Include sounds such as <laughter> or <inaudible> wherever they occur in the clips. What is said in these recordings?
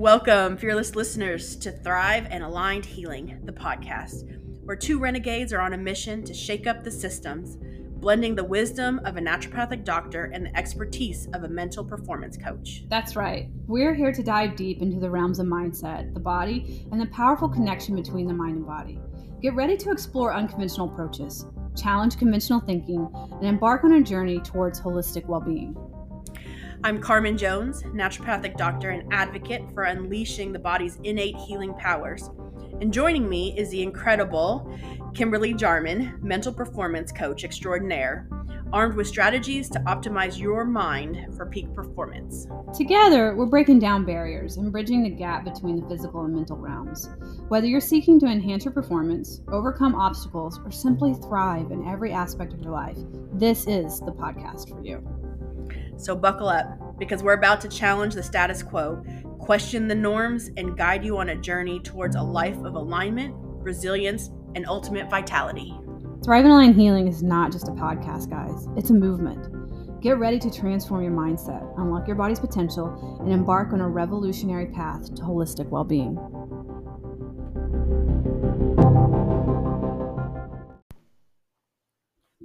Welcome, fearless listeners, to Thrive and Aligned Healing, the podcast, where two renegades are on a mission to shake up the systems, blending the wisdom of a naturopathic doctor and the expertise of a mental performance coach. That's right. We're here to dive deep into the realms of mindset, the body, and the powerful connection between the mind and body. Get ready to explore unconventional approaches, challenge conventional thinking, and embark on a journey towards holistic well being. I'm Carmen Jones, naturopathic doctor and advocate for unleashing the body's innate healing powers. And joining me is the incredible Kimberly Jarman, mental performance coach extraordinaire, armed with strategies to optimize your mind for peak performance. Together, we're breaking down barriers and bridging the gap between the physical and mental realms. Whether you're seeking to enhance your performance, overcome obstacles, or simply thrive in every aspect of your life, this is the podcast for you. So buckle up because we're about to challenge the status quo, question the norms, and guide you on a journey towards a life of alignment, resilience, and ultimate vitality. Thrive and Align Healing is not just a podcast, guys, it's a movement. Get ready to transform your mindset, unlock your body's potential, and embark on a revolutionary path to holistic well being.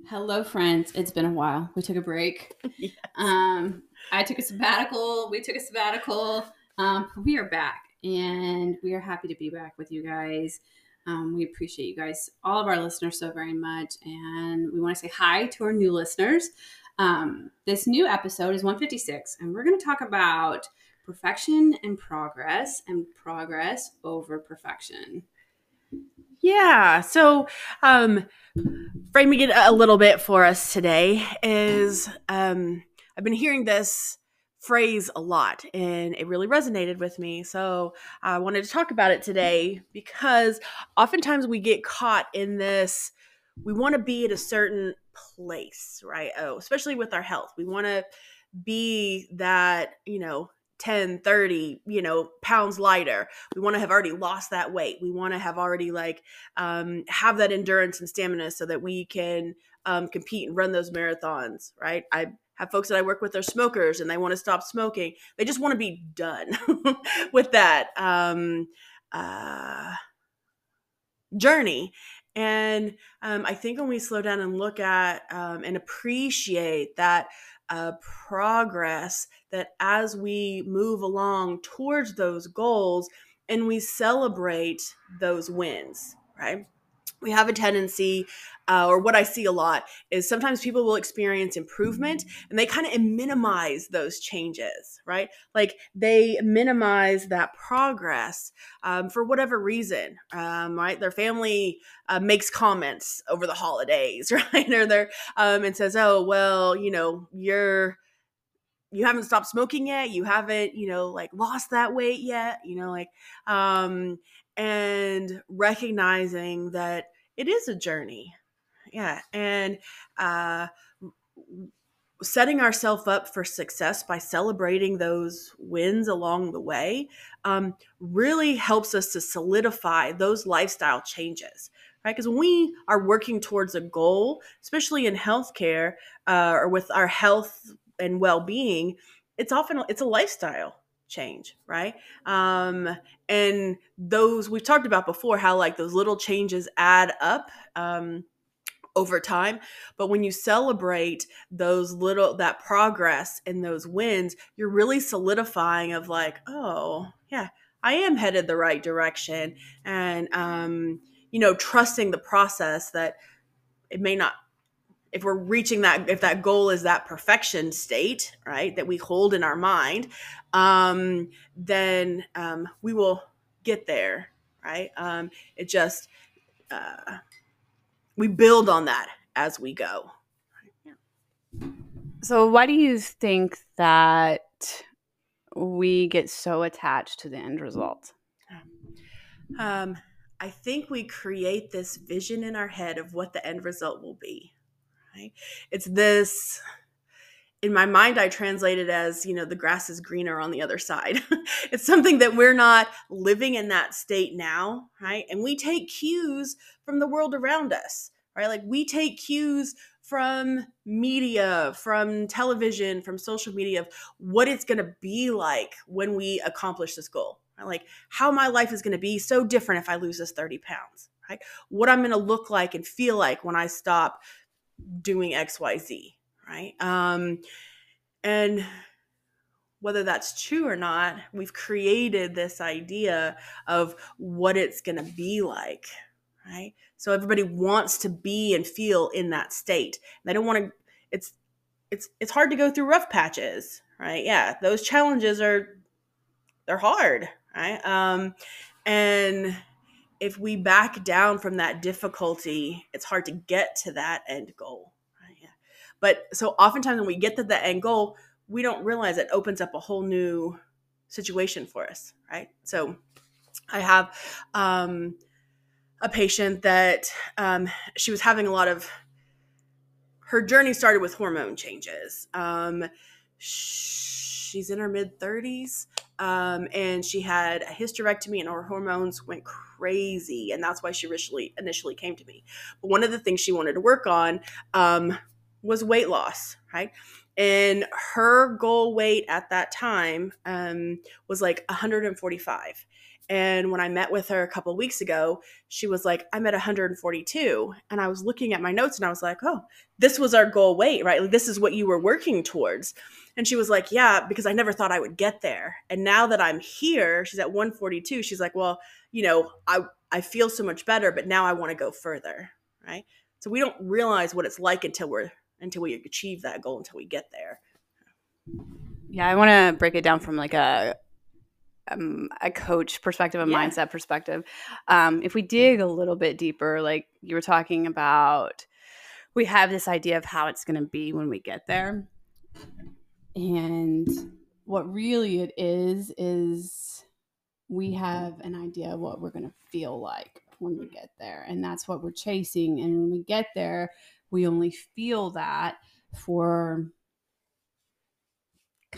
Hello, friends. It's been a while. We took a break. <laughs> Yes. Um, I took a sabbatical. We took a sabbatical. Um, we are back, and we are happy to be back with you guys. Um, we appreciate you guys, all of our listeners, so very much, and we want to say hi to our new listeners. Um, this new episode is 156, and we're going to talk about perfection and progress, and progress over perfection. Yeah. So, um, framing it a little bit for us today is um, I've been hearing this phrase a lot and it really resonated with me. So, I wanted to talk about it today because oftentimes we get caught in this we want to be at a certain place, right? Oh, especially with our health. We want to be that, you know, 10 30 you know pounds lighter. We want to have already lost that weight. We want to have already like um, have that endurance and stamina so that we can um, compete and run those marathons right? I have folks that i work with are smokers and they want to stop smoking. They just want to be done <laughs> with that um, uh, journey. And um, i think when we slow down and look at um, and appreciate that uh, progress that as we move along towards those goals and we celebrate those wins, right? We have a tendency uh, or what I see a lot is sometimes people will experience improvement and they kind of minimize those changes, right? Like they minimize that progress um, for whatever reason, um, right? Their family uh, makes comments over the holidays, <laughs> right? Or they're um, and says, "Oh, well, you know, you're." You haven't stopped smoking yet you haven't you know like lost that weight yet you know like um and recognizing that it is a journey. Yeah and uh setting ourselves up for success by celebrating those wins along the way um, really helps us to solidify those lifestyle changes right? Because when we are working towards a goal especially in healthcare uh, or with our health and well-being it's often it's a lifestyle change right? Um and those we've talked about before how like those little changes add up um over time but when you celebrate those little that progress and those wins you're really solidifying of like oh yeah i am headed the right direction and um you know trusting the process that it may not if we're reaching that if that goal is that perfection state right that we hold in our mind um, then um, we will get there right? Um, it just uh, we build on that as we go. So why do you think that we get so attached to the end result? Um, i think we create this vision in our head of what the end result will be It's this in my mind i translate it as you know the grass is greener on the other side <laughs> it's something that we're not living in that state now right and we take cues from the world around us right like we take cues from media from television from social media of what it's going to be like when we accomplish this goal right? Like how my life is going to be so different if I lose this 30 pounds, right? What I'm going to look like and feel like when I stop doing XYZ, right? Um, and whether that's true or not, we've created this idea of what it's going to be like, right? So everybody wants to be and feel in that state. They don't want to it's it's it's hard to go through rough patches, right? Yeah, those challenges are they're hard, right? Um and if we back down from that difficulty, it's hard to get to that end goal. Right? Yeah. But so oftentimes when we get to the end goal, we don't realize it opens up a whole new situation for us, right? So I have um, a patient that um, she was having a lot of her journey started with hormone changes. Um, she's in her mid 30s um, and she had a hysterectomy and her hormones went crazy and that's why she initially initially came to me. But one of the things she wanted to work on um, was weight loss right? And her goal weight at that time um, was like 145 and when i met with her a couple weeks ago she was like i'm at 142 and i was looking at my notes and i was like oh this was our goal weight right? Like this is what you were working towards. And she was like yeah because i never thought i would get there. And now that i'm here she's at 142 she's like well you know i i feel so much better but now i want to go further right? So we don't realize what it's like until we're until we achieve that goal until we get there. Yeah i want to break it down from like a um, a coach perspective, a Yeah. mindset perspective. Um, if we dig a little bit deeper, like you were talking about, we have this idea of how it's going to be when we get there. And what really it is, is we have an idea of what we're going to feel like when we get there. And that's what we're chasing. And when we get there, we only feel that for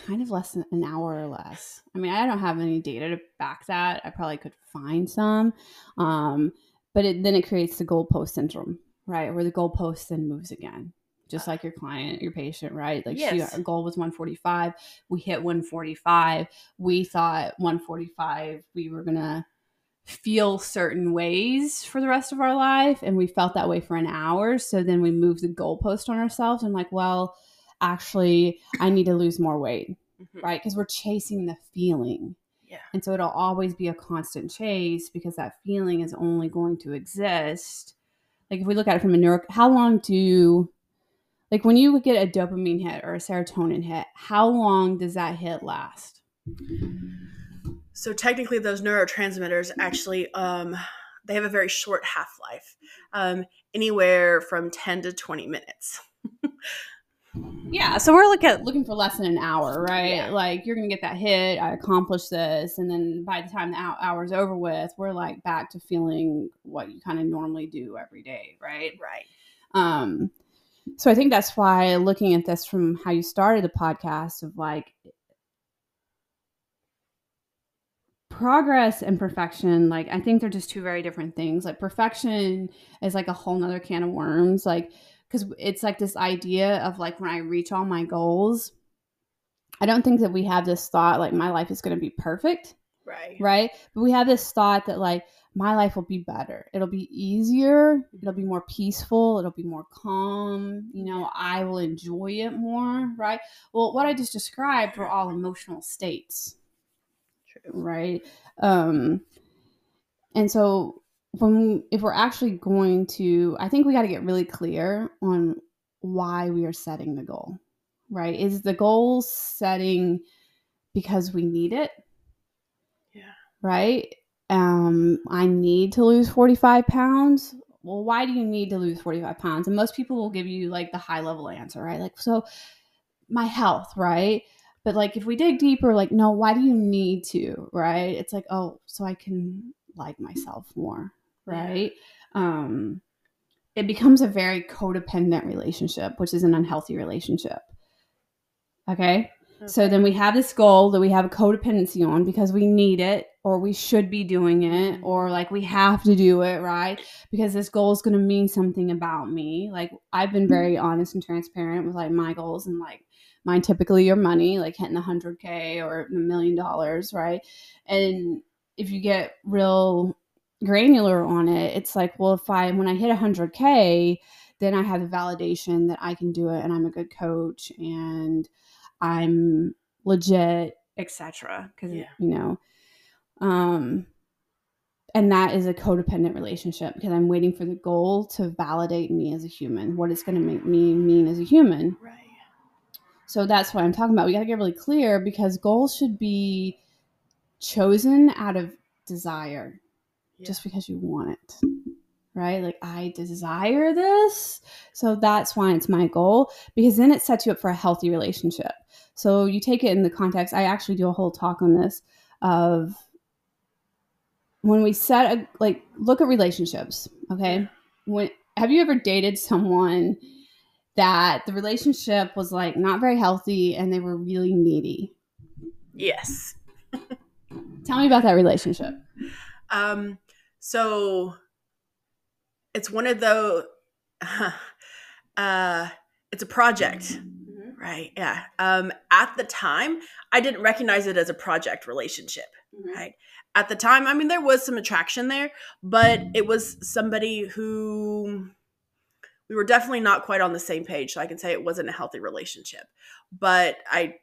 kind of less than an hour or less. I mean, I don't have any data to back that. I probably could find some. Um, but it, then it creates the goalpost syndrome, right? Where the goalpost then moves again. Just like your client, your patient, right? Like she, our goal was 145. We hit 145. We thought 145, we were going to feel certain ways for the rest of our life. And we felt that way for an hour. So then we moved the goalpost on ourselves and like, well, actually, I need to lose more weight, Mhm. right? Because we're chasing the feeling. yeah And so it'll always be a constant chase because that feeling is only going to exist. Like if we look at it from a neuro, how long do, like when you get a dopamine hit or a serotonin hit, how long does that hit last? So technically, those neurotransmitters actually um, they have a very short half life, um, anywhere from ten to twenty minutes. <laughs> Yeah, so we're looking at looking for less than an hour, right? Yeah. Like you're gonna get that hit, I accomplished this, and then by the time the hou- hour's over with, we're like back to feeling what you kind of normally do every day, right? Right. Um, so I think that's why looking at this from how you started the podcast of like progress and perfection, like I think they're just two very different things. Like perfection is like a whole nother can of worms, like because it's like this idea of like when I reach all my goals, I don't think that we have this thought like my life is going to be perfect Right. right? But we have this thought that like my life will be better. It'll be easier. It'll be more peaceful. It'll be more calm. You know, I will enjoy it more, right? Well, what I just described were all emotional states, True. right? Um, and so when if we're actually going to, I think we got to get really clear on why we are setting the goal, right? Is the goal setting because we need it? Yeah. right? Um, I need to lose 45 pounds. Well, why do you need to lose 45 pounds? And most people will give you like the high level answer, right? Like, so my health, right? But like, if we dig deeper, like, no, why do you need to, right? It's like, oh, so I can like myself more. Right? Um, it becomes a very codependent relationship, which is an unhealthy relationship. Okay. So then we have this goal that we have a codependency on because we need it or we should be doing it or like we have to do it, right? Because this goal is going to mean something about me. Like I've been very honest and transparent with like my goals and like mine typically are money, like hitting a 100K or a million dollars, right? And if you get real granular on it, it's like, well, if I when I hit 100k, then I have the validation that I can do it and I'm a good coach and I'm legit, etc. Because Yeah. you know, um, and that is a codependent relationship because I'm waiting for the goal to validate me as a human, what it's going to make me mean as a human. Right. So that's what I'm talking about. We got to get really clear because goals should be chosen out of desire, Yeah. just because you want it. Right? Like, I desire this. So that's why it's my goal because then it sets you up for a healthy relationship. So you take it in the context. I actually do a whole talk on this of when we set a, like, look at relationships. Okay. When, have you ever dated someone that the relationship was like not very healthy and they were really needy? Yes. Tell me about that relationship. Um, so it's one of the <laughs> Uh, it's a project, right? Yeah. Um, at the time, I didn't recognize it as a project relationship. Right. At the time, I mean, there was some attraction there, but it was somebody who we were definitely not quite on the same page. So I can say it wasn't a healthy relationship. But I,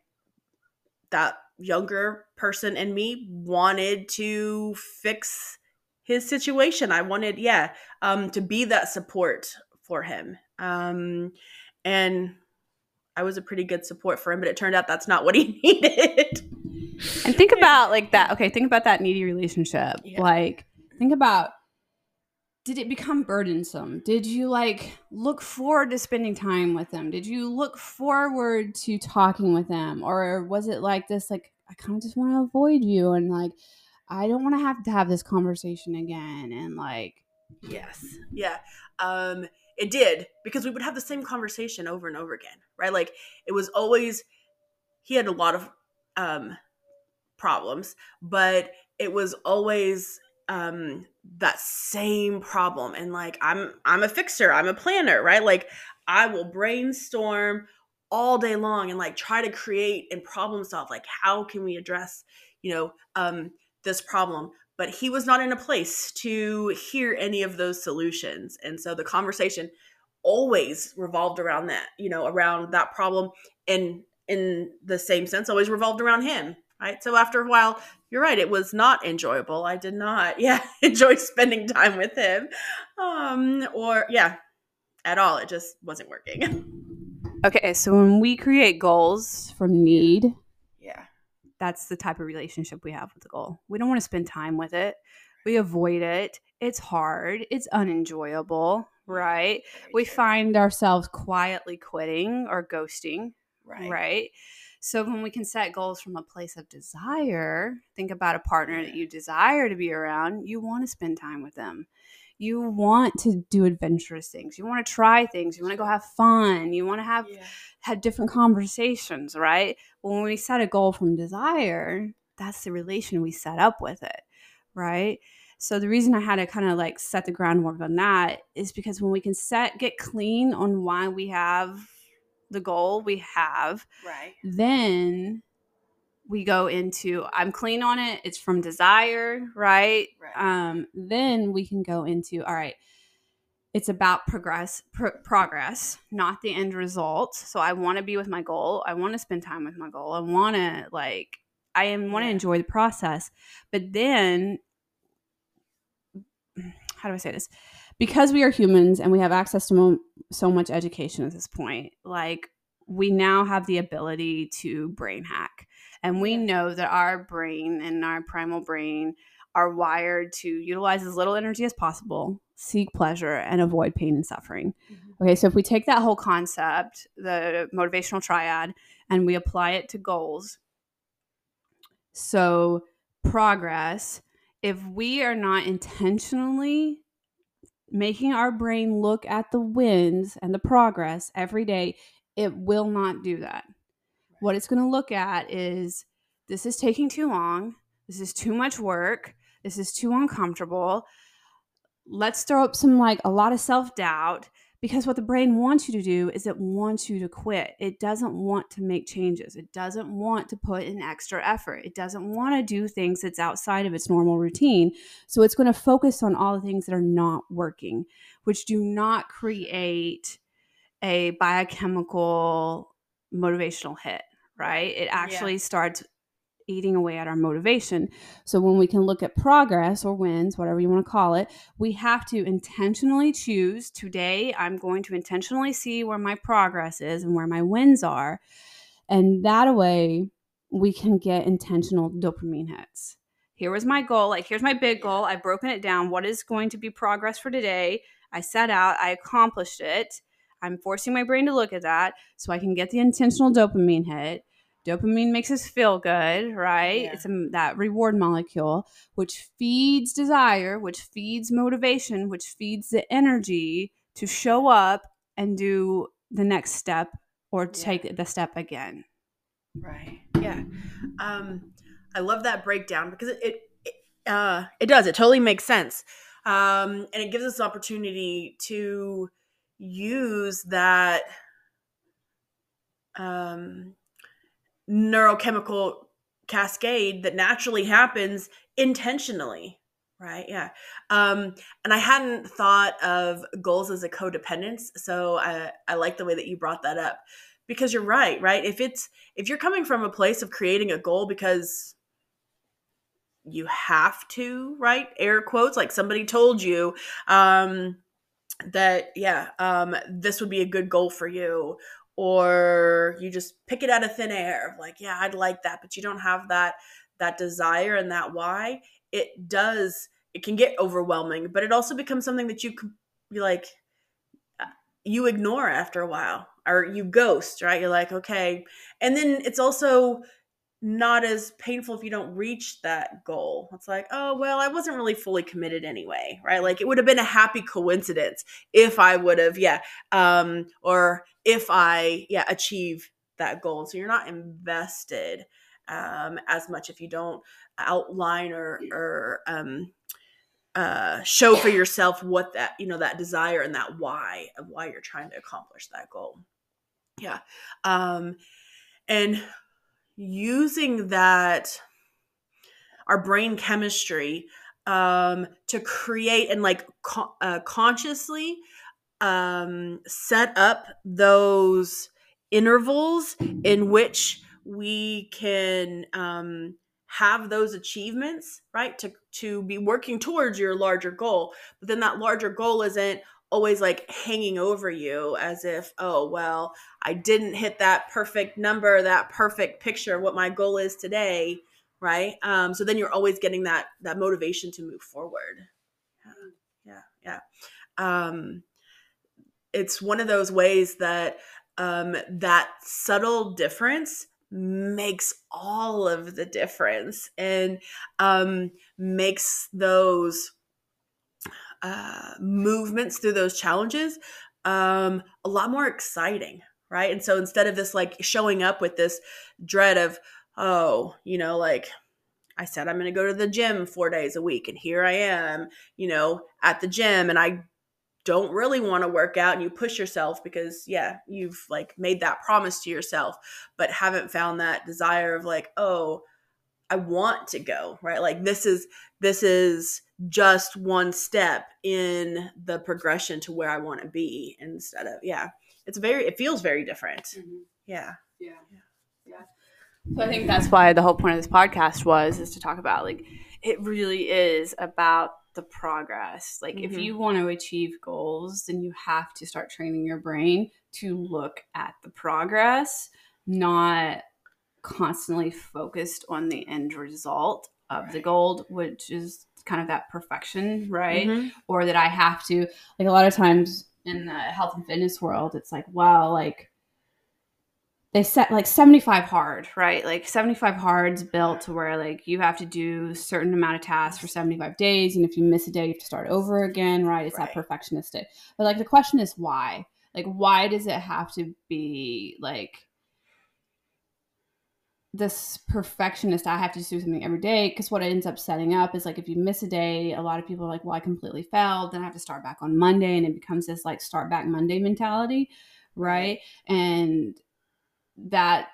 that younger person in me wanted to fix his situation. I wanted, yeah, um, to be that support for him. Um, and I was a pretty good support for him, but it turned out that's not what he <laughs> needed. And think about like that. Okay, think about that needy relationship. Yeah. Like, think about did it become burdensome? Did you like look forward to spending time with them? Did you look forward to talking with them? Or was it like this, like, I kind of just want to avoid you and like, I don't want to have to have this conversation again? And like, Yes. Yeah. Um it did because we would have the same conversation over and over again, right? Like it was always he had a lot of um problems, but it was always um that same problem and like I'm I'm a fixer, I'm a planner, right? Like I will brainstorm all day long and like try to create and problem solve like how can we address, you know, um this problem but he was not in a place to hear any of those solutions and so the conversation always revolved around that you know around that problem and in the same sense always revolved around him right? So after a while you're right it was not enjoyable. I did not <laughs> yeah enjoy spending time with him um or yeah at all. It just wasn't working. Okay, so when we create goals from need, that's the type of relationship we have with the goal. We don't want to spend time with it. We avoid it. It's hard. It's unenjoyable, right? We find ourselves quietly quitting or ghosting, right right? So when we can set goals from a place of desire, think about a partner that you desire to be around, you want to spend time with them. You want to do adventurous things. You want to try things. You want to go have fun. You want to have yeah had different conversations, right? Well, when we set a goal from desire, that's the relation we set up with it, right? So the reason I had to kind of like set the groundwork on that is because when we can set get clean on why we have the goal we have, right then we go into I'm clean on it. It's from desire, right? right um, then we can go into all right it's about progress pr- progress not the end result so i want to be with my goal i want to spend time with my goal i want to like i am want to Yeah. enjoy the process but then how do i say this because we are humans and we have access to mo- so much education at this point like we now have the ability to brain hack and we know that our brain and our primal brain are wired to utilize as little energy as possible, seek pleasure, and avoid pain and suffering. Mhm. Okay, so if we take that whole concept, the motivational triad, and we apply it to goals, so progress, if we are not intentionally making our brain look at the wins and the progress every day, it will not do that. What it's going to look at is this is taking too long. This is too much work. This is too uncomfortable. Let's throw up some like a lot of self doubt because what the brain wants you to do is it wants you to quit. It doesn't want to make changes. It doesn't want to put in extra effort. It doesn't want to do things that's outside of its normal routine. So it's going to focus on all the things that are not working, which do not create a biochemical motivational hit, right? It actually yeah. starts eating away at our motivation. So when we can look at progress or wins, whatever you want to call it, we have to intentionally choose today I'm going to intentionally see where my progress is and where my wins are. And that way we can get intentional dopamine hits. Here was my goal. Like, here's my big goal. I've broken it down. What is going to be progress for today? I set out, I accomplished it. I'm forcing my brain to look at that so I can get the intentional dopamine hit. Dopamine makes us feel good right? Yeah. it's a, that reward molecule which feeds desire which feeds motivation which feeds the energy to show up and do the next step or yeah. take the step again. Right. Yeah. Um i love that breakdown because it, it, it uh it does. It totally makes sense. Um and it gives us opportunity to use that um neurochemical cascade that naturally happens intentionally right? Yeah. Um and i hadn't thought of goals as a codependence so i i like the way that you brought that up. Because you're right right? If it's if you're coming from a place of creating a goal because you have to right? Air quotes like somebody told you um that yeah um this would be a good goal for you or you just pick it out of thin air like yeah i'd like that but you don't have that that desire and that why it does it can get overwhelming but it also becomes something that you could be like uh, you ignore after a while or you ghost right? You're like okay and then it's also not as painful if you don't reach that goal. It's like, oh, well, I wasn't really fully committed anyway, right? Like it would have been a happy coincidence if I would have, yeah, um, or if I, yeah, achieve that goal. So you're not invested um, as much if you don't outline or, or, um, uh, show for yourself what that, you know, that desire and that why of why you're trying to accomplish that goal. Yeah. Um, and using that our brain chemistry um, to create and like co- uh, consciously um, set up those intervals in which we can um, have those achievements right to to be working towards your larger goal. But then that larger goal isn't always like hanging over you as if, oh, well, I didn't hit that perfect number, that perfect picture what my goal is today, right? Um, so then you're always getting that that motivation to move forward. Yeah, yeah, yeah. Um, it's one of those ways that um, that subtle difference makes all of the difference and um, makes those uh, movements through those challenges um, a lot more exciting, right? And so instead of this like showing up with this dread of, oh, you know, like I said, I'm going to go to the gym four days a week, and here I am, you know, at the gym, and I don't really want to work out and you push yourself because yeah you've like made that promise to yourself but haven't found that desire of like oh I want to go, right? Like this is this is just one step in the progression to where I want to be instead of yeah. It's very it feels very different. Mm-hmm. Yeah. Yeah. Yeah. So I think that's why the whole point of this podcast was is to talk about like it really is about the progress. Like mm-hmm. if you want to achieve goals, then you have to start training your brain to look at the progress, not constantly focused on the end result of right. the goal, which is kind of that perfection, right? Mm-hmm. Or that I have to, like a lot of times in the health and fitness world, it's like, well, like they set like 75 hard, right? Like 75 hard's built to where like you have to do a certain amount of tasks for 75 days. And if you miss a day, you have to start over again, right? It's right. that perfectionistic. But like the question is why? Like, why does it have to be like this perfectionist i have to do something every day because what it ends up setting up is like if you miss a day a lot of people are like well i completely failed then i have to start back on monday and it becomes this like start back monday mentality right and that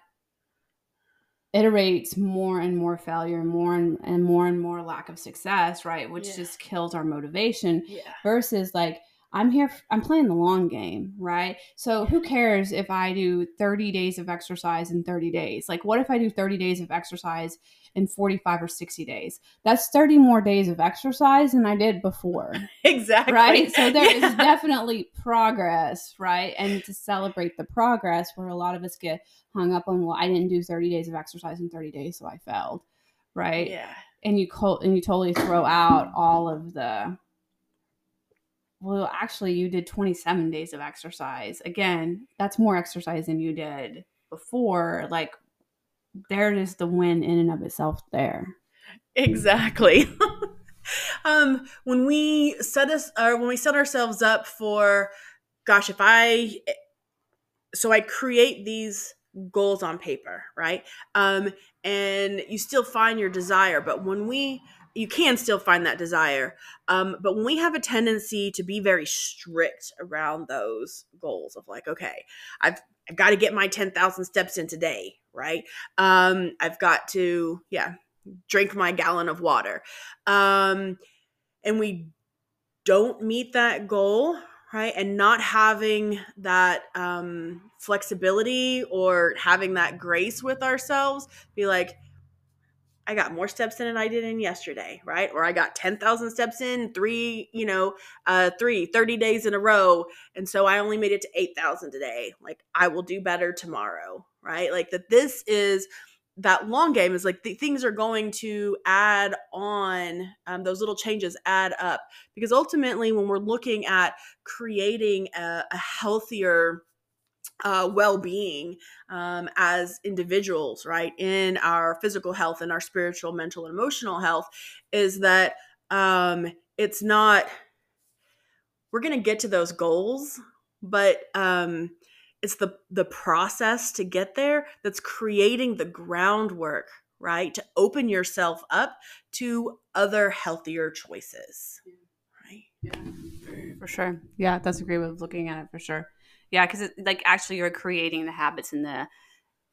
iterates more and more failure more and, and more and more lack of success right which Yeah. just kills our motivation Yeah. versus like I'm here, I'm playing the long game, right? So who cares if I do 30 days of exercise in 30 days? Like, what if I do 30 days of exercise in 45 or 60 days? That's 30 more days of exercise than I did before, <laughs> Exactly. right? So there is Yeah. definitely progress, right? And to celebrate the progress, where a lot of us get hung up on, well, I didn't do 30 days of exercise in 30 days, so I failed, right? Yeah. and you and you totally throw out all of the well actually you did 27 days of exercise again that's more exercise than you did before like there is the win in and of itself there Exactly. <laughs> um, when we set us or when we set ourselves up for, gosh, if I, so I create these goals on paper, right? Um, and you still find your desire, but when we, you can still find that desire. Um, but when we have a tendency to be very strict around those goals of like, okay, I've I've got to get my 10,000 steps in today, right? Um, I've got to, yeah, drink my gallon of water. Um, and we don't meet that goal, right? And not having that um, flexibility or having that grace with ourselves, be like, I got more steps in than I did in yesterday, right? Or I got 10,000 steps in three, you know, uh, three, 30 days in a row. And so I only made it to 8,000 today. Like I will do better tomorrow, right? Like that this is that long game is like the things are going to add on um, those little changes add up because ultimately when we're looking at creating a, a healthier uh, well-being um, as individuals right in our physical health and our spiritual mental and emotional health is that um, it's not we're going to get to those goals but um, it's the the process to get there that's creating the groundwork right to open yourself up to other healthier choices right yeah for sure. Yeah, that's a great way of looking at it for sure. Yeah, because like actually you're creating the habits and the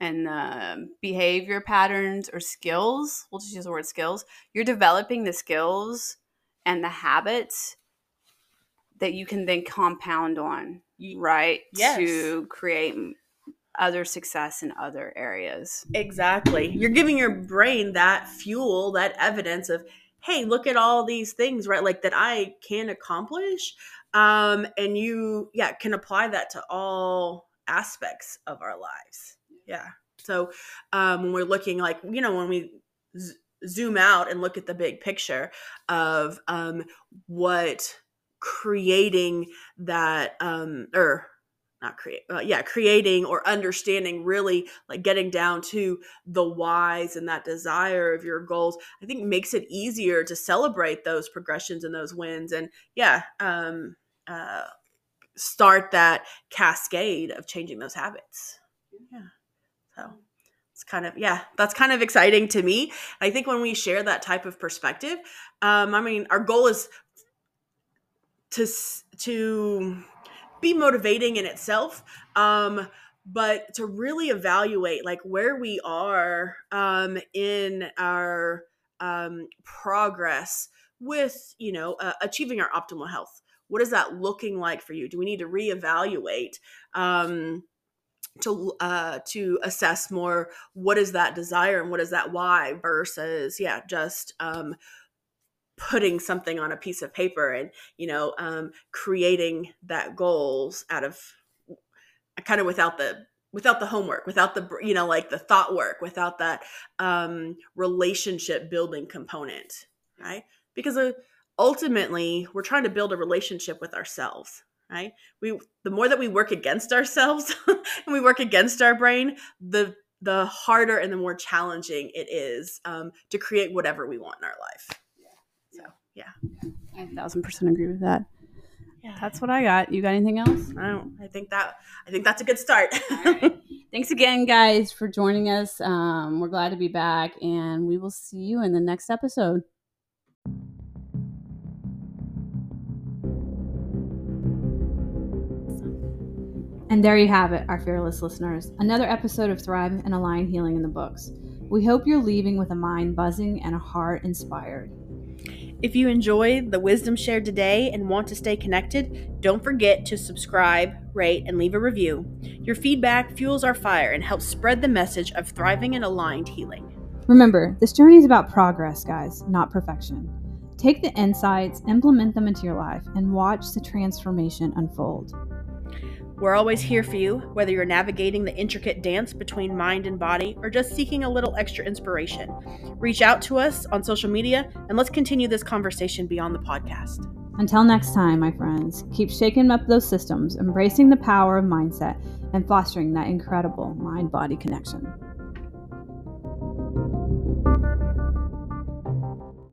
and the behavior patterns or skills. We'll just use the word skills. You're developing the skills and the habits that you can then compound on, right? Yes. To create other success in other areas. Exactly. You're giving your brain that fuel, that evidence of, hey, look at all these things, right? Like that I can accomplish. Um, and you, yeah, can apply that to all aspects of our lives. Yeah. So um, when we're looking like, you know, when we z- zoom out and look at the big picture of um, what creating that, um, or not create uh, yeah creating or understanding really like getting down to the whys and that desire of your goals i think makes it easier to celebrate those progressions and those wins and yeah um uh start that cascade of changing those habits. Yeah. So it's kind of yeah that's kind of exciting to me. I think when we share that type of perspective um i mean our goal is to s- to be motivating in itself um but to really evaluate like where we are um in our um progress with you know uh, achieving our optimal health. What is that looking like for you? Do we need to reevaluate um to uh to assess more what is that desire and what is that why versus yeah just um putting something on a piece of paper and you know um creating that goals out of kind of without the without the homework without the you know like the thought work without that um relationship building component right? Because uh, ultimately we're trying to build a relationship with ourselves right? We the more that we work against ourselves <laughs> and we work against our brain the the harder and the more challenging it is um, to create whatever we want in our life yeah I a thousand percent agree with that. Yeah. That's what I got. You got anything else? I don't. I think that. I think that's a good start. <laughs> Right. Thanks again, guys, for joining us. Um, we're glad to be back, and we will see you in the next episode. And there you have it, our fearless listeners. Another episode of Thrive and Align Healing in the books. We hope you're leaving with a mind buzzing and a heart inspired. If you enjoyed the wisdom shared today and want to stay connected, don't forget to subscribe, rate, and leave a review. Your feedback fuels our fire and helps spread the message of thriving and aligned healing. Remember, this journey is about progress, guys, not perfection. Take the insights, implement them into your life, and watch the transformation unfold. We're always here for you, whether you're navigating the intricate dance between mind and body or just seeking a little extra inspiration. Reach out to us on social media and let's continue this conversation beyond the podcast. Until next time, my friends, keep shaking up those systems, embracing the power of mindset, and fostering that incredible mind body connection.